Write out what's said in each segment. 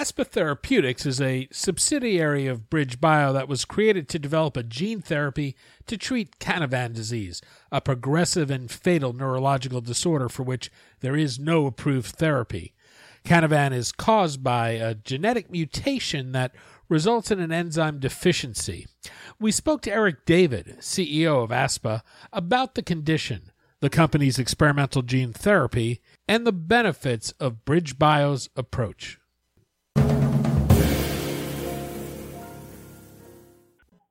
Aspa Therapeutics is a subsidiary of BridgeBio that was created to develop a gene therapy to treat Canavan disease, a progressive and fatal neurological disorder for which there is no approved therapy. Canavan is caused by a genetic mutation that results in an enzyme deficiency. We spoke to Eric David, CEO of ASPA, about the condition, the company's experimental gene therapy, and the benefits of BridgeBio's approach.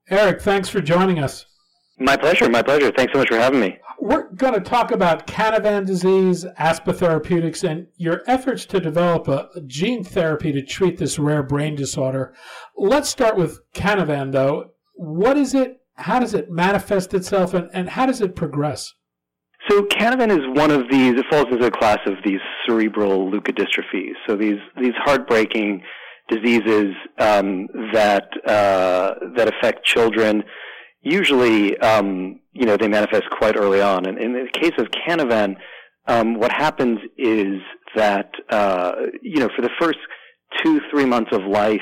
Eric, thanks for joining us. My pleasure. My pleasure. Thanks so much for having me. We're going to talk about Canavan disease, Aspa Therapeutics, and your efforts to develop a gene therapy to treat this rare brain disorder. Let's start with Canavan, though. What is it? How does it manifest itself, and, and how does it progress? So Canavan is one of these. It falls into the class of these cerebral leukodystrophies. So these these heartbreaking diseases um, that uh, that affect children. Usually, um, you know, they manifest quite early on. And in the case of Canavan, um, what happens is that uh, you know, for the first two three months of life,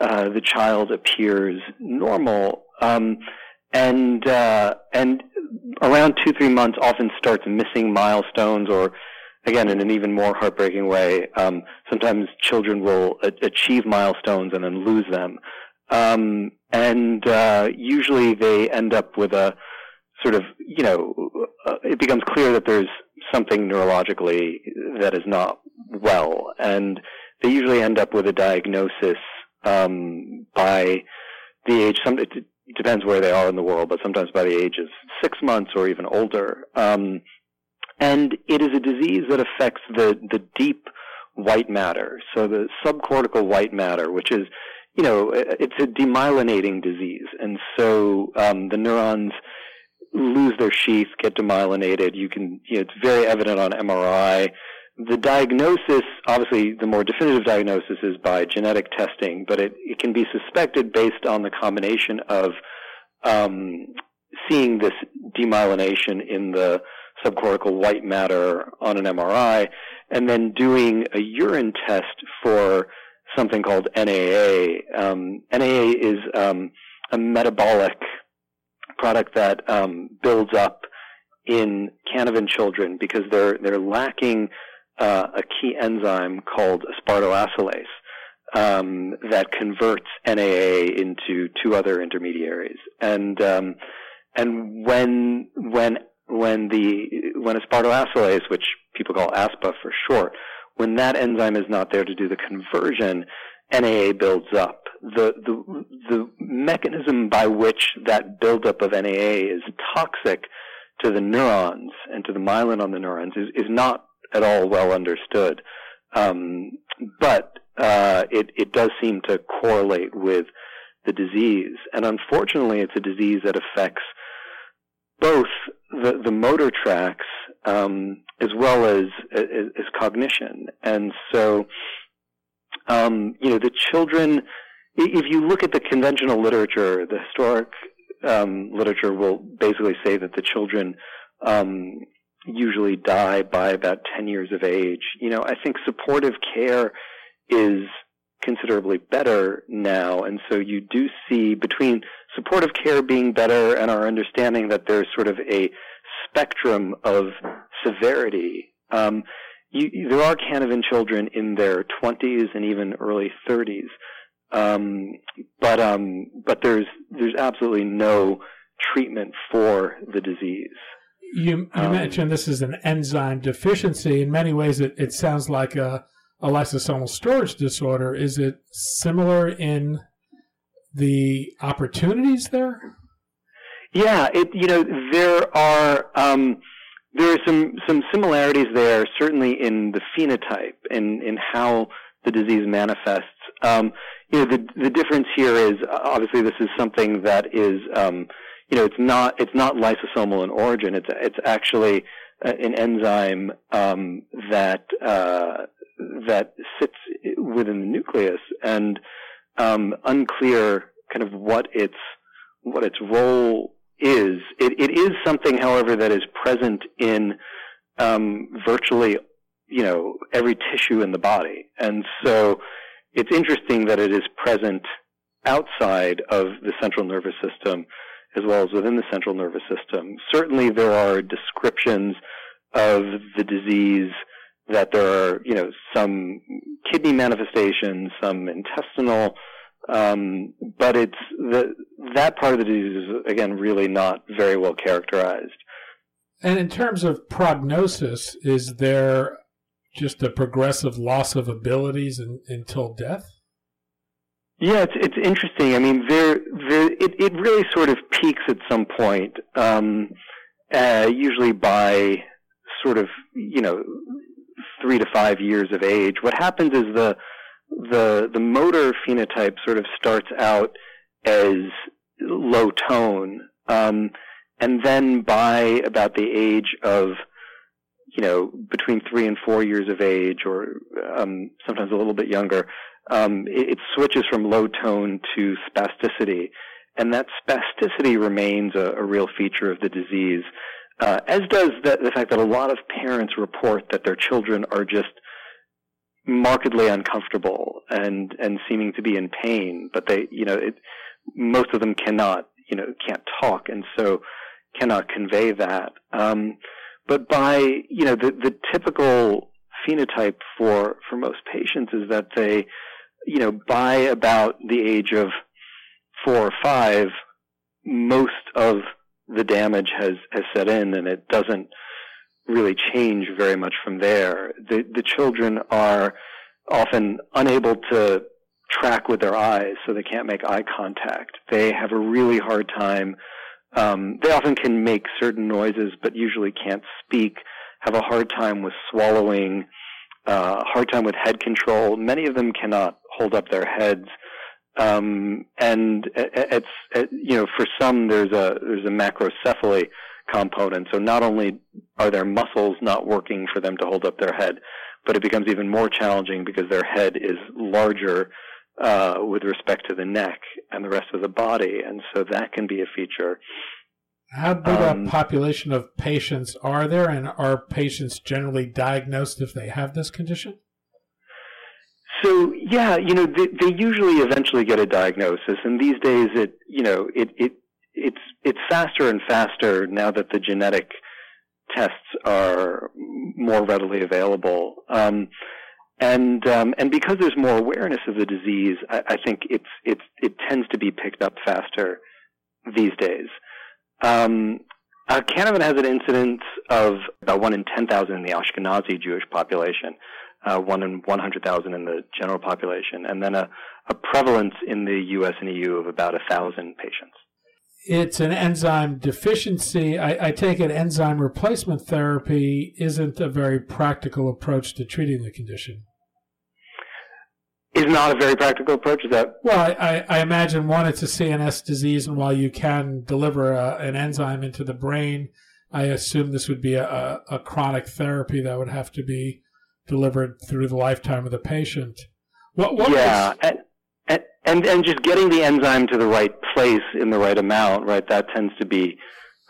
uh, the child appears normal, um, and uh, and around two three months often starts missing milestones or again, in an even more heartbreaking way, um, sometimes children will a- achieve milestones and then lose them. Um, and uh, usually they end up with a sort of, you know, uh, it becomes clear that there's something neurologically that is not well. And they usually end up with a diagnosis um, by the age, some, it depends where they are in the world, but sometimes by the age of six months or even older. Um, and it is a disease that affects the, the deep white matter. So the subcortical white matter, which is, you know, it's a demyelinating disease. And so um, the neurons lose their sheath, get demyelinated. You can, you know, it's very evident on MRI. The diagnosis, obviously, the more definitive diagnosis is by genetic testing, but it, it can be suspected based on the combination of um, seeing this demyelination in the subcortical white matter on an MRI, and then doing a urine test for something called NAA. Um, NAA is um, a metabolic product that um, builds up in Canavan children because they're they're lacking uh, a key enzyme called aspartoacylase um, that converts NAA into two other intermediaries. And um, and when when when the when aspartoacylase, which people call ASPA for short, when that enzyme is not there to do the conversion, NAA builds up. The the the mechanism by which that buildup of NAA is toxic to the neurons and to the myelin on the neurons is, is not at all well understood. Um, but uh, it it does seem to correlate with the disease, and unfortunately, it's a disease that affects both the, the motor tracks um, as well as, as, as cognition. And so, um, you know, the children. If you look at the conventional literature, the historic um, literature will basically say that the children um, usually die by about 10 years of age. You know, I think supportive care is considerably better now. And so you do see between supportive care being better and our understanding that there's sort of a spectrum of severity. Um, you, there are Canavan children in their 20s and even early 30s Um, but um, but there's there's absolutely no treatment for the disease. You, you um, mentioned this is an enzyme deficiency. In many ways, it, it sounds like a, a lysosomal storage disorder. Is it similar in the opportunities there? Yeah, it you know there are um, there are some some similarities there, certainly in the phenotype and in, how the disease manifests. Um, you know, the the difference here is obviously this is something that is um, you know it's not it's not lysosomal in origin. It's it's actually an enzyme um, that uh, that sits within the nucleus and um, unclear kind of what its what its role is. It, it is something, however, that is present in um, virtually, you know, every tissue in the body, and so it's interesting that it is present outside of the central nervous system as well as within the central nervous system. Certainly, there are descriptions of the disease that there are, you know, some kidney manifestations, some intestinal um, but it's the, that part of the disease is again really not very well characterized. And in terms of prognosis, is there just a progressive loss of abilities in, until death? Yeah, it's it's interesting. I mean, there, there it it really sort of peaks at some point, um, uh, usually by sort of you know three to five years of age. What happens is the the the motor phenotype sort of starts out as low tone, um, and then by about the age of you know between three and four years of age, or um, sometimes a little bit younger, um, it, it, switches from low tone to spasticity, and that spasticity remains a, a real feature of the disease. Uh, as does the, the fact that a lot of parents report that their children are just markedly uncomfortable and and seeming to be in pain, but they you know it, most of them cannot you know can't talk and so cannot convey that. Um, but by you know the the typical phenotype for for most patients is that they you know by about the age of four or five, most of the damage has has set in and it doesn't really change very much from there. The, the children are often unable to track with their eyes, so they can't make eye contact. They have a really hard time. Um, they often can make certain noises, but usually can't speak. Have a hard time with swallowing. Uh, hard time with head control. Many of them cannot hold up their heads. Um, and it's, it, you know, for some there's a there's a macrocephaly, component. So not only are their muscles not working for them to hold up their head, but it becomes even more challenging because their head is larger uh, with respect to the neck and the rest of the body, and so that can be a feature. How big um, a population of patients are there, and are patients generally diagnosed if they have this condition? So yeah, you know, they, they usually eventually get a diagnosis, and these days it, you know, it it it's it's faster and faster now that the genetic tests are more readily available. Um, and um, and because there's more awareness of the disease, I, I, think it's it's it tends to be picked up faster these days. Um, uh, Canavan has an incidence of about one in ten thousand in the Ashkenazi Jewish population, uh, one in one hundred thousand in the general population, and then a, a prevalence in the U.S. and EU of about a thousand patients it's an enzyme deficiency. I, I, take it enzyme replacement therapy isn't a very practical approach to treating the condition. Is not a very practical approach. Is that well? I, I imagine one, it's a CNS disease, and while you can deliver a, an enzyme into the brain, I assume this would be a, a chronic therapy that would have to be delivered through the lifetime of the patient. What? what yeah. Was, and and just getting the enzyme to the right place in the right amount, right? That tends to be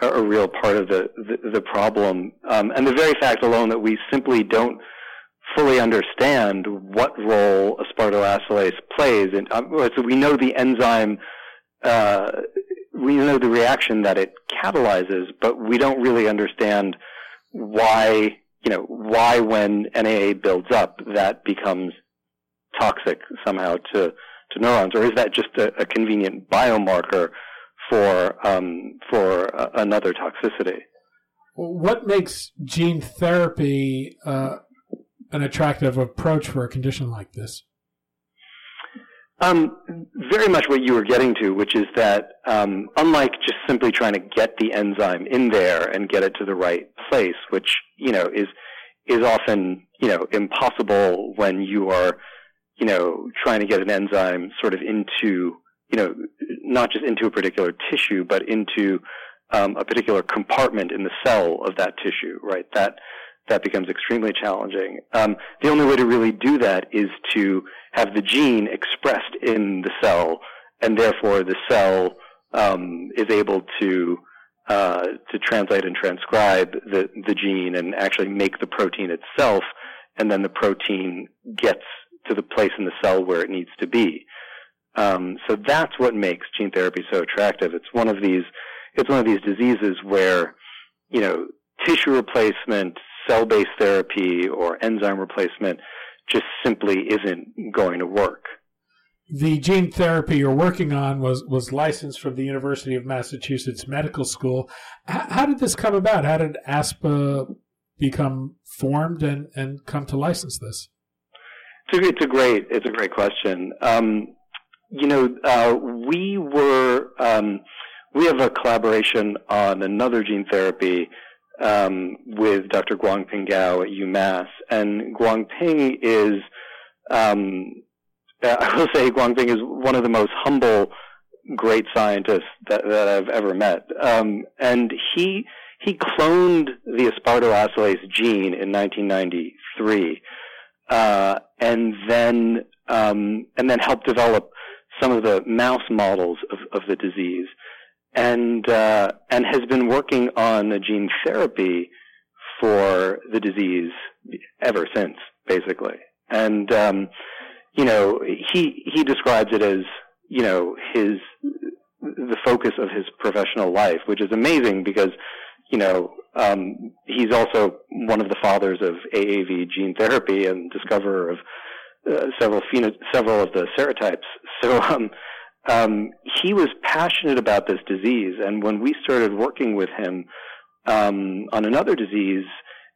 a, a real part of the the, the problem. Um, and the very fact alone that we simply don't fully understand what role aspartoacylase plays, and um, so we know the enzyme. Uh, we know the reaction that it catalyzes, but we don't really understand why, you know, why when NAA builds up, that becomes toxic somehow to to neurons, or is that just a, a convenient biomarker for um, for uh, another toxicity? What makes gene therapy uh, an attractive approach for a condition like this? Um, very much what you were getting to, which is that um, unlike just simply trying to get the enzyme in there and get it to the right place, which you know is is often you know impossible when you are you know trying to get an enzyme sort of into you know not just into a particular tissue, but into um, a particular compartment in the cell of that tissue, right? That that becomes extremely challenging. Um, the only way to really do that is to have the gene expressed in the cell, and therefore the cell um, is able to uh, to translate and transcribe the the gene and actually make the protein itself, and then the protein gets to the place in the cell where it needs to be. Um, so that's what makes gene therapy so attractive. It's one of these it's one of these diseases where you know tissue replacement cell-based therapy or enzyme replacement just simply isn't going to work. The gene therapy you're working on was, was licensed from the University of Massachusetts Medical School. H- how did this come about? How did ASPA become formed and, and come to license this? It's a, it's a great it's a great question. Um, you know, uh, we were um, we have a collaboration on another gene therapy um, with Dr. Guangping Gao at UMass, and Guangping is, um, I will say, Guangping is one of the most humble, great scientists that, that I've ever met, um, and he he cloned the aspartoacylase gene in 1993, uh, and then um, and then helped develop some of the mouse models of, of the disease and uh, and has been working on a gene therapy for the disease ever since, basically. And um, you know, he he describes it as you know his the focus of his professional life, which is amazing because you know um, he's also one of the fathers of AAV gene therapy and discoverer of uh, several pheno- several of the serotypes. So um, um, he was passionate about this disease, and when we started working with him um, on another disease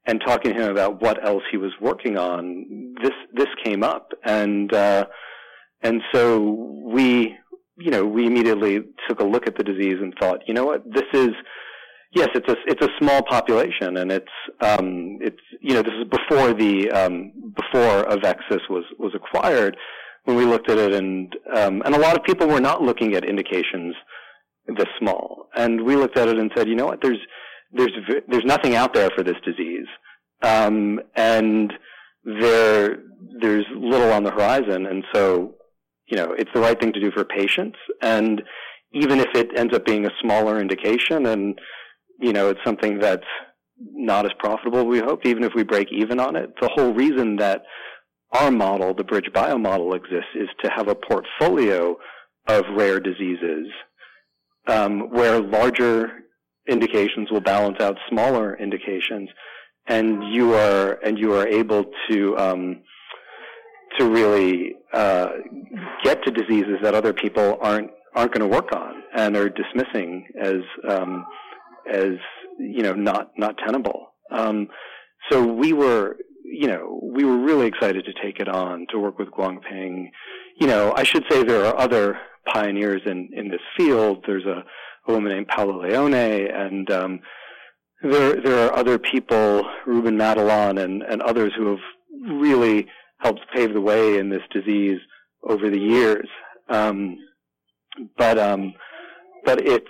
and talking to him about what else he was working on, this this came up, and uh, and so we, you know, we immediately took a look at the disease and thought, you know what, this is. Yes, it's a it's a small population, and it's um, it's you know this is before the um, before Avexis was was acquired, when we looked at it, and um, and a lot of people were not looking at indications this small, and we looked at it and said, you know what, there's there's there's nothing out there for this disease, um, and there there's little on the horizon, and so you know it's the right thing to do for patients, and even if it ends up being a smaller indication, and you know it's something that's not as profitable we hope, even if we break even on it, the whole reason that our model, the BridgeBio model exists, is to have a portfolio of rare diseases um, where larger indications will balance out smaller indications, and you are and you are able to um, to really uh, get to diseases that other people aren't aren't going to work on and are dismissing as um, as you know not not tenable. Um, so we were you know, we were really excited to take it on to work with Guangping. You know, I should say there are other pioneers in, in this field. There's a, a woman named Paula Leone, and um, there there are other people, Reuben Matalon and, and others who have really helped pave the way in this disease over the years. Um, but um, but it's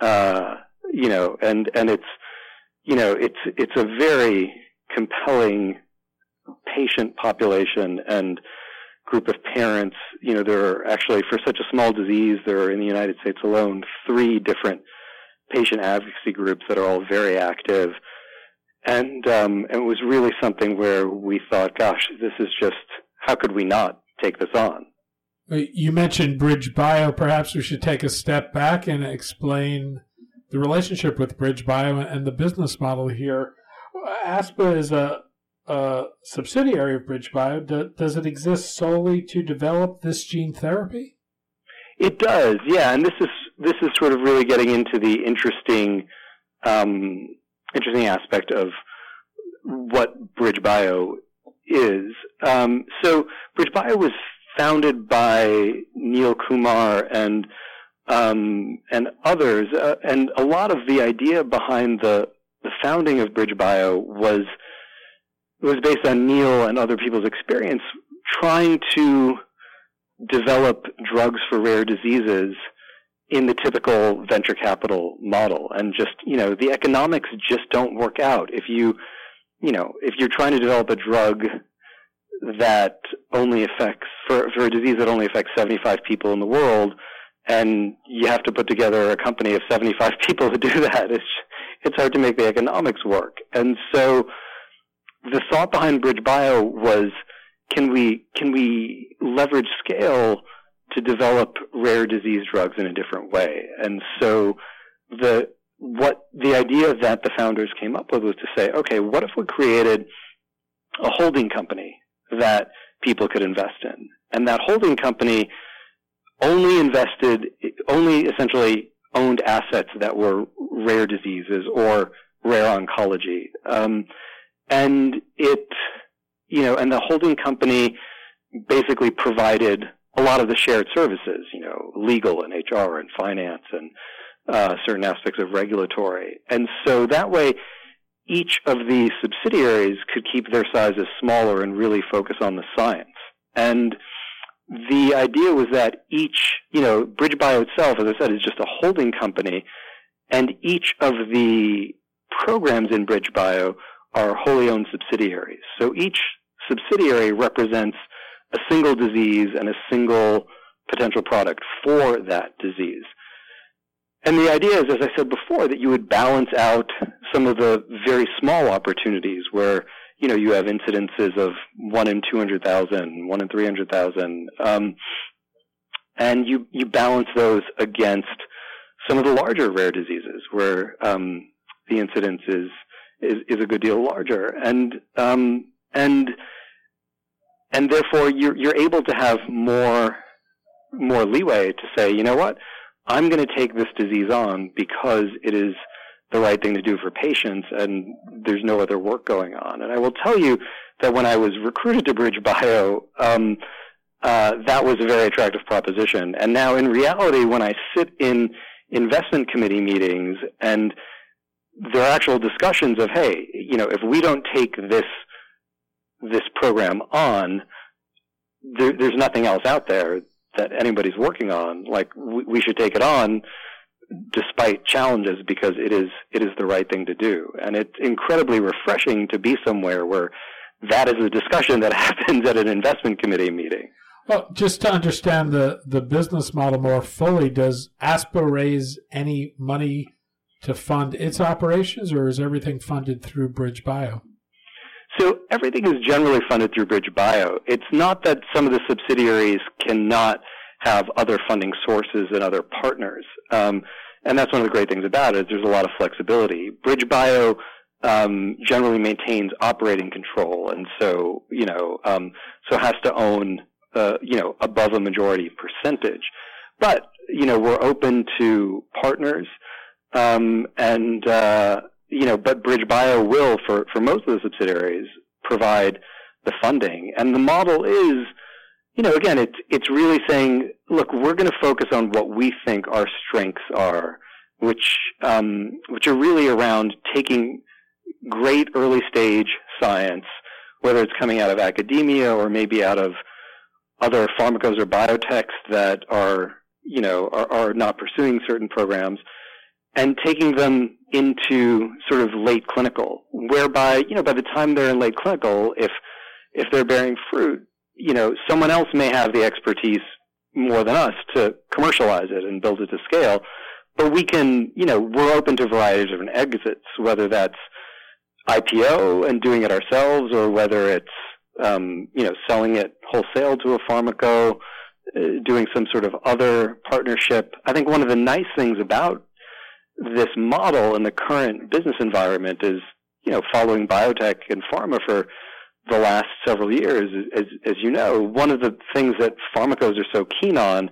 uh, you know, and and it's you know, it's it's a very compelling patient population and group of parents. You know, there are actually, for such a small disease, there are in the United States alone three different patient advocacy groups that are all very active. And, um, it was really something where we thought, gosh, this is just, how could we not take this on? You mentioned Bridge Bio. Perhaps we should take a step back and explain the relationship with Bridge Bio and the business model here. ASPA is a, a subsidiary of BridgeBio. Do, does it exist solely to develop this gene therapy? It does, yeah. And this is this is sort of really getting into the interesting um, interesting aspect of what BridgeBio is. Um, so BridgeBio was founded by Neil Kumar and um, and others, uh, and a lot of the idea behind the the founding of BridgeBio was was based on Neil and other people's experience trying to develop drugs for rare diseases in the typical venture capital model. And just you know the economics just don't work out. If you you know if you're trying to develop a drug that only affects for for a disease that only affects 75 people in the world and you have to put together a company of 75 people to do that it's it's hard to make the economics work and so the thought behind Bridge Bio was can we can we leverage scale to develop rare disease drugs in a different way. And so the what the idea that the founders came up with was to say, okay, what if we created a holding company that people could invest in? And that holding company only invested, only essentially owned assets that were rare diseases or rare oncology. Um, and it, you know, and the holding company basically provided a lot of the shared services, you know, legal and HR and finance and uh, certain aspects of regulatory. And so that way, each of the subsidiaries could keep their sizes smaller and really focus on the science. And the idea was that each, you know, BridgeBio itself, as I said, is just a holding company, and each of the programs in BridgeBio are wholly owned subsidiaries. So each subsidiary represents a single disease and a single potential product for that disease. And the idea is, as I said before, that you would balance out some of the very small opportunities where, you know, you have incidences of 1 in 200,000, 1 in 300,000, um, and you, you balance those against some of the larger rare diseases where um, the incidence is, is, is a good deal larger. And, um, and and therefore you're you're able to have more more leeway to say, you know what, I'm going to take this disease on because it is the right thing to do for patients, and there's no other work going on. And I will tell you that when I was recruited to BridgeBio, um, uh, that was a very attractive proposition. And now, in reality, when I sit in investment committee meetings and there are actual discussions of, hey, you know, if we don't take this this program on, there, there's nothing else out there that anybody's working on. Like we, we should take it on despite challenges because it is it is the right thing to do. And it's incredibly refreshing to be somewhere where that is a discussion that happens at an investment committee meeting. Well, just to understand the, the business model more fully, does ASPA raise any money to fund its operations, or is everything funded through BridgeBio? So everything is generally funded through BridgeBio. It's not that some of the subsidiaries cannot have other funding sources and other partners. Um, and that's one of the great things about it. There's a lot of flexibility. BridgeBio um, generally maintains operating control, and so you know, um, so has to own uh, you know above a majority percentage. But you know, we're open to partners, um, and uh, you know, but BridgeBio will, for, for most of the subsidiaries, provide the funding. And the model is, you know, again, it's, it's really saying, look, we're going to focus on what we think our strengths are, which, um, which are really around taking great early stage science, whether it's coming out of academia or maybe out of other pharmacos or biotechs that are, you know, are, are not pursuing certain programs, and taking them into sort of late clinical, whereby, you know, by the time they're in late clinical, if, if they're bearing fruit, you know, someone else may have the expertise more than us to commercialize it and build it to scale. But we can, you know, we're open to a variety of different exits, whether that's IPO and doing it ourselves or whether it's, um, you know, selling it wholesale to a pharmaco, uh, doing some sort of other partnership. I think one of the nice things about this model in the current business environment is, you know, following biotech and pharma for the last several years, as, as you know, one of the things that pharmacos are so keen on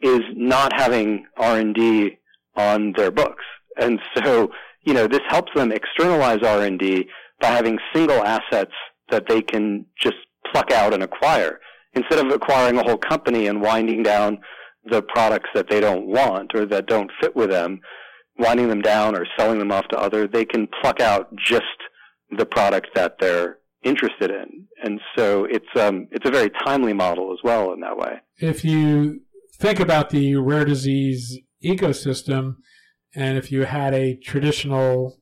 is not having R&D on their books. And so, you know, this helps them externalize R&D by having single assets that they can just pluck out and acquire instead of acquiring a whole company and winding down the products that they don't want or that don't fit with them, winding them down or selling them off to other, they can pluck out just the product that they're interested in. And so it's um, it's a very timely model as well in that way. If you think about the rare disease ecosystem, and if you had a traditional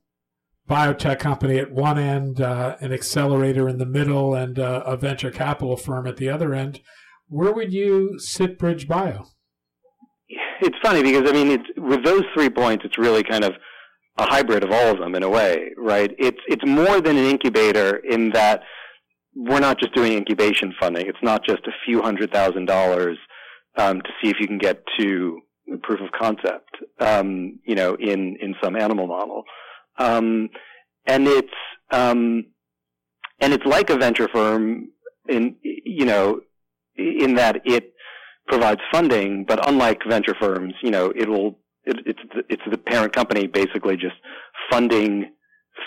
biotech company at one end, uh, an accelerator in the middle, and uh, a venture capital firm at the other end, where would you sit Bridge Bio? It's funny because I mean, it's, with those three points, it's really kind of a hybrid of all of them in a way, right? It's it's more than an incubator in that we're not just doing incubation funding. It's not just a few hundred thousand dollars um, to see if you can get to proof of concept, um, you know, in in some animal model. Um, and it's um, and it's like a venture firm in you know in that it provides funding, but unlike venture firms, you know, it'll it, it's the, it's the parent company basically just funding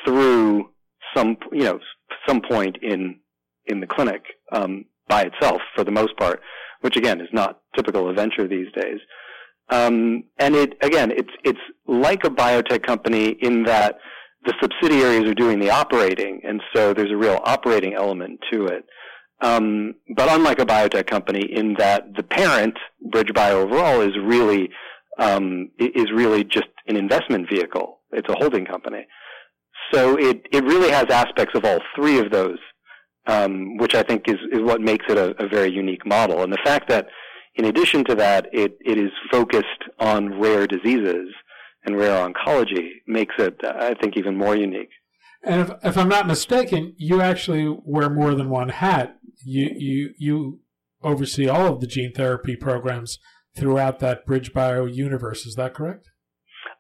through some you know some point in in the clinic um, by itself for the most part, which again is not typical of venture these days. Um, and it again, it's it's like a biotech company in that the subsidiaries are doing the operating, and so there's a real operating element to it. Um, but unlike a biotech company, in that the parent, BridgeBio overall, is really um, is really just an investment vehicle. It's a holding company. So it it really has aspects of all three of those, um, which I think is is what makes it a, a very unique model. And the fact that in addition to that, it, it is focused on rare diseases and rare oncology makes it, I think, even more unique. And if, if I'm not mistaken, you actually wear more than one hat. You, you, you oversee all of the gene therapy programs throughout that BridgeBio universe. Is that correct?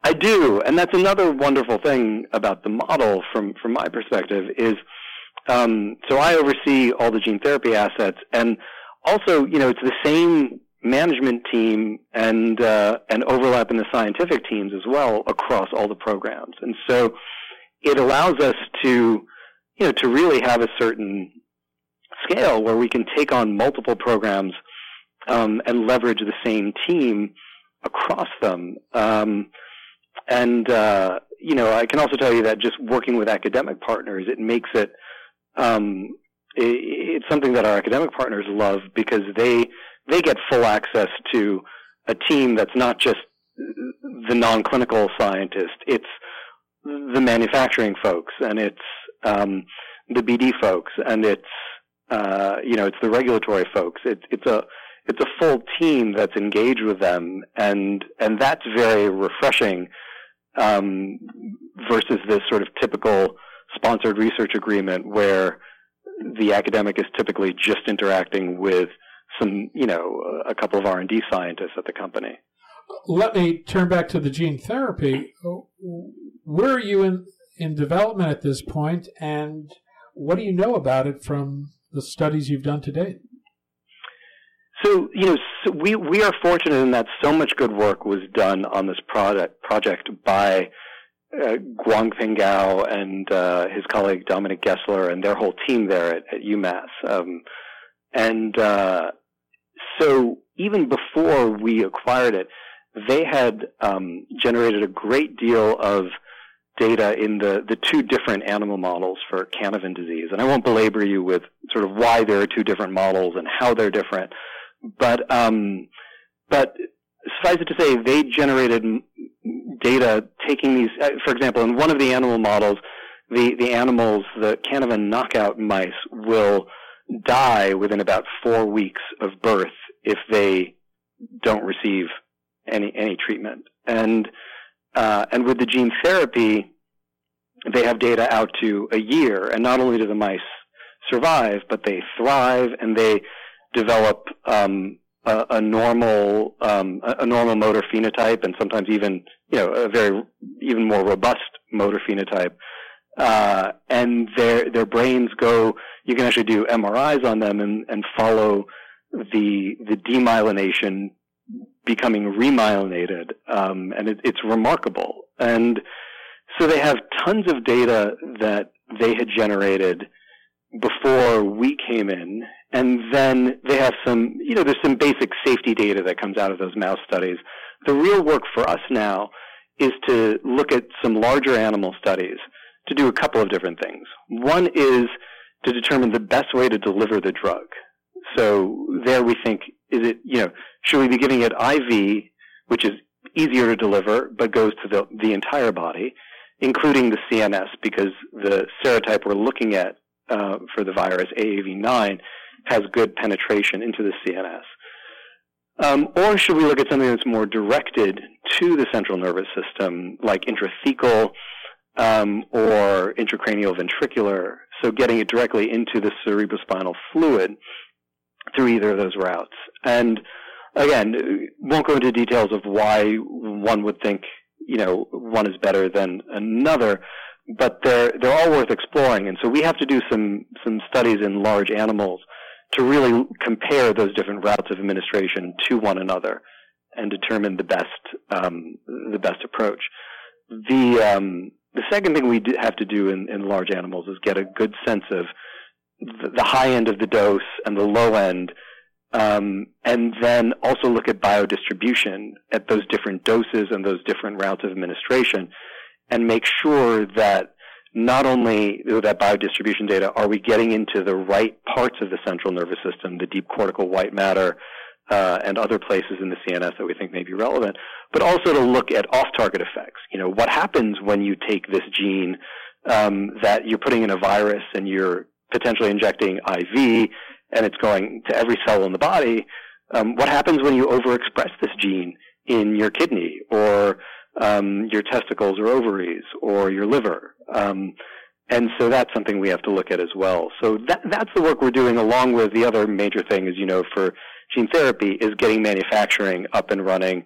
I do, and that's another wonderful thing about the model from from my perspective is um, so I oversee all the gene therapy assets, and also you know it's the same management team and uh, and overlap in the scientific teams as well across all the programs. And so it allows us to you know to really have a certain scale where we can take on multiple programs um, and leverage the same team across them. Um, and uh, you know, I can also tell you that just working with academic partners, it makes it um, it, it's something that our academic partners love because they they get full access to a team that's not just the non-clinical scientist. It's the manufacturing folks, and it's um, the BD folks, and it's uh, you know it's the regulatory folks. It, it's a it's a full team that's engaged with them, and and that's very refreshing um, versus this sort of typical sponsored research agreement where the academic is typically just interacting with some, you know, a couple of R&D scientists at the company. Let me turn back to the gene therapy. Where are you in, in development at this point, and what do you know about it from the studies you've done to date? So, you know, so we, we are fortunate in that so much good work was done on this product, project by uh, Guangping Gao and uh, his colleague Dominic Gessler and their whole team there at, at UMass. Um, and uh, so even before we acquired it, they had um, generated a great deal of data in the, the two different animal models for Canavan disease. And I won't belabor you with sort of why there are two different models and how they're different. But, um, but suffice it to say, they generated data taking these, uh, for example, in one of the animal models, the, the animals, the Canavan knockout mice will die within about four weeks of birth if they don't receive any any treatment. And uh, and with the gene therapy, they have data out to a year, and not only do the mice survive, but they thrive and they develop um, a, a, normal um, a normal motor phenotype, and sometimes even you know a very even more robust motor phenotype. uh, and their their brains go. You can actually do MRIs on them and, and follow the the demyelination becoming remyelinated, um, and it, it's remarkable. And so they have tons of data that they had generated before we came in, and then they have some, you know, there's some basic safety data that comes out of those mouse studies. The real work for us now is to look at some larger animal studies to do a couple of different things. One is to determine the best way to deliver the drug. So there we think, is it, you know, should we be giving it IV, which is easier to deliver, but goes to the, the entire body, including the CNS, because the serotype we're looking at uh, for the virus, AAV9, has good penetration into the CNS. Um, or should we look at something that's more directed to the central nervous system, like intrathecal um, or intracranial ventricular, so getting it directly into the cerebrospinal fluid through either of those routes. And again, won't go into details of why one would think, you know, one is better than another, but they're, they're all worth exploring. And so we have to do some, some studies in large animals to really compare those different routes of administration to one another and determine the best, um, the best approach. The, um, the second thing we have to do in, in large animals is get a good sense of the, high end of the dose and the low end, um, and then also look at biodistribution at those different doses and those different routes of administration, and make sure that not only that biodistribution data are we getting into the right parts of the central nervous system, the deep cortical white matter, uh, and other places in the CNS that we think may be relevant, but also to look at off-target effects. You know, what happens when you take this gene um, that you're putting in a virus and you're potentially injecting IV and it's going to every cell in the body? Um, what happens when you overexpress this gene in your kidney or um, your testicles or ovaries or your liver? Um, and so that's something we have to look at as well. So that, that's the work we're doing along with the other major thing, as you know, for gene therapy is getting manufacturing up and running,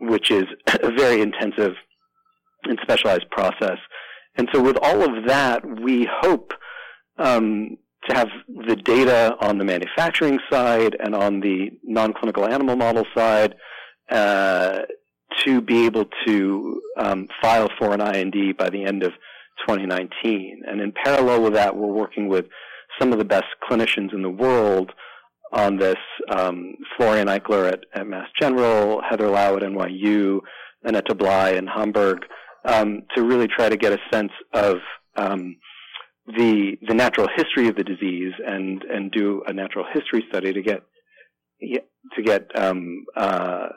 which is a very intensive and specialized process. And so with all of that, we hope um, to have the data on the manufacturing side and on the non-clinical animal model side uh, to be able to um, file for an IND by the end of 2019. And in parallel with that, we're working with some of the best clinicians in the world on this. Um, Florian Eichler at, at, Mass General, Heather Lau at NYU, Annette Bley in Hamburg, um, to really try to get a sense of um, the the natural history of the disease and and do a natural history study to get to get um, uh,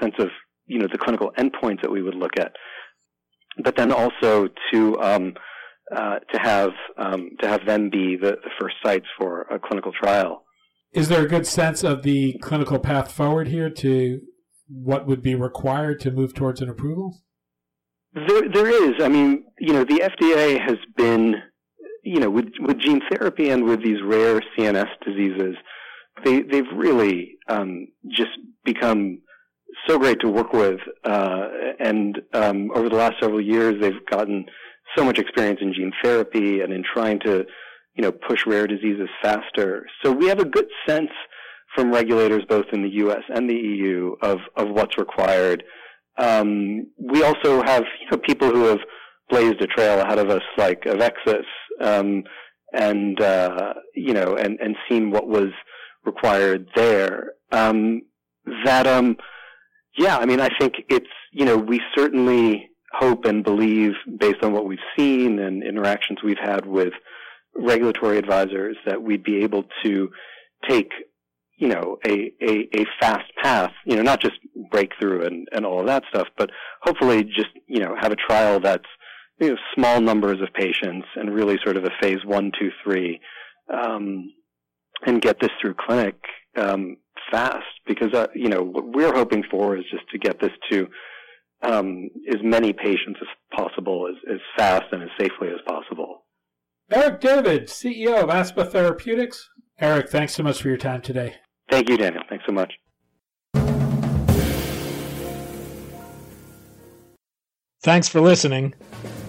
sense of you know the clinical endpoints that we would look at, but then also to um, uh, to have um, to have them be the, the first sites for a clinical trial. Is there a good sense of the clinical path forward here to what would be required to move towards an approval? There, there is. I mean, you know, the FDA has been, you know, with with gene therapy and with these rare CNS diseases, they they've really um, just become so great to work with. Uh, and um, over the last several years, they've gotten so much experience in gene therapy and in trying to, you know, push rare diseases faster. So we have a good sense from regulators both in the U.S. and the EU of, of what's required. Um, we also have you know, people who have blazed a trail ahead of us, like Avexis, um, and uh, you know, and and seen what was required there. Um, that um, yeah, I mean, I think it's you know, we certainly hope and believe, based on what we've seen and interactions we've had with regulatory advisors, that we'd be able to take, you know, a, a, a fast path, you know, not just breakthrough and, and all of that stuff, but hopefully just, you know, have a trial that's, you know, small numbers of patients and really sort of a phase one, two, three, um, and get this through clinic, um, fast because, uh, you know, what we're hoping for is just to get this to um, as many patients as possible, as, as fast and as safely as possible. Eric David, CEO of Aspa Therapeutics. Eric, thanks so much for your time today. Thank you, Daniel. Thanks so much. Thanks for listening.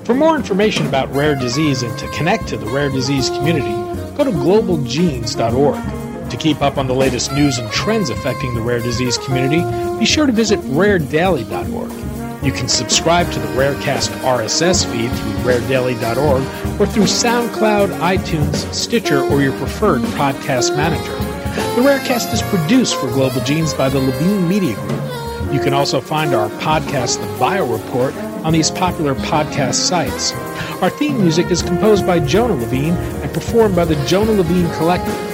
For more information about rare disease and to connect to the rare disease community, go to globalgenes.org. To keep up on the latest news and trends affecting the rare disease community, be sure to visit raredaily.org. You can subscribe to the Rarecast RSS feed through raredaily.org or through SoundCloud, iTunes, Stitcher, or your preferred podcast manager. The Rarecast is produced for Global Genes by the Levine Media Group. You can also find our podcast, The Bio Report, on these popular podcast sites. Our theme music is composed by Jonah Levine and performed by the Jonah Levine Collective.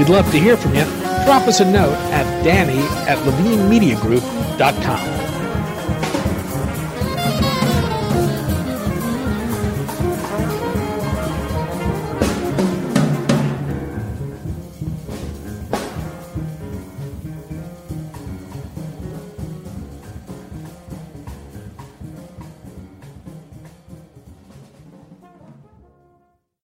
We'd love to hear from you. Drop us a note at danny at levinemediagroup.com.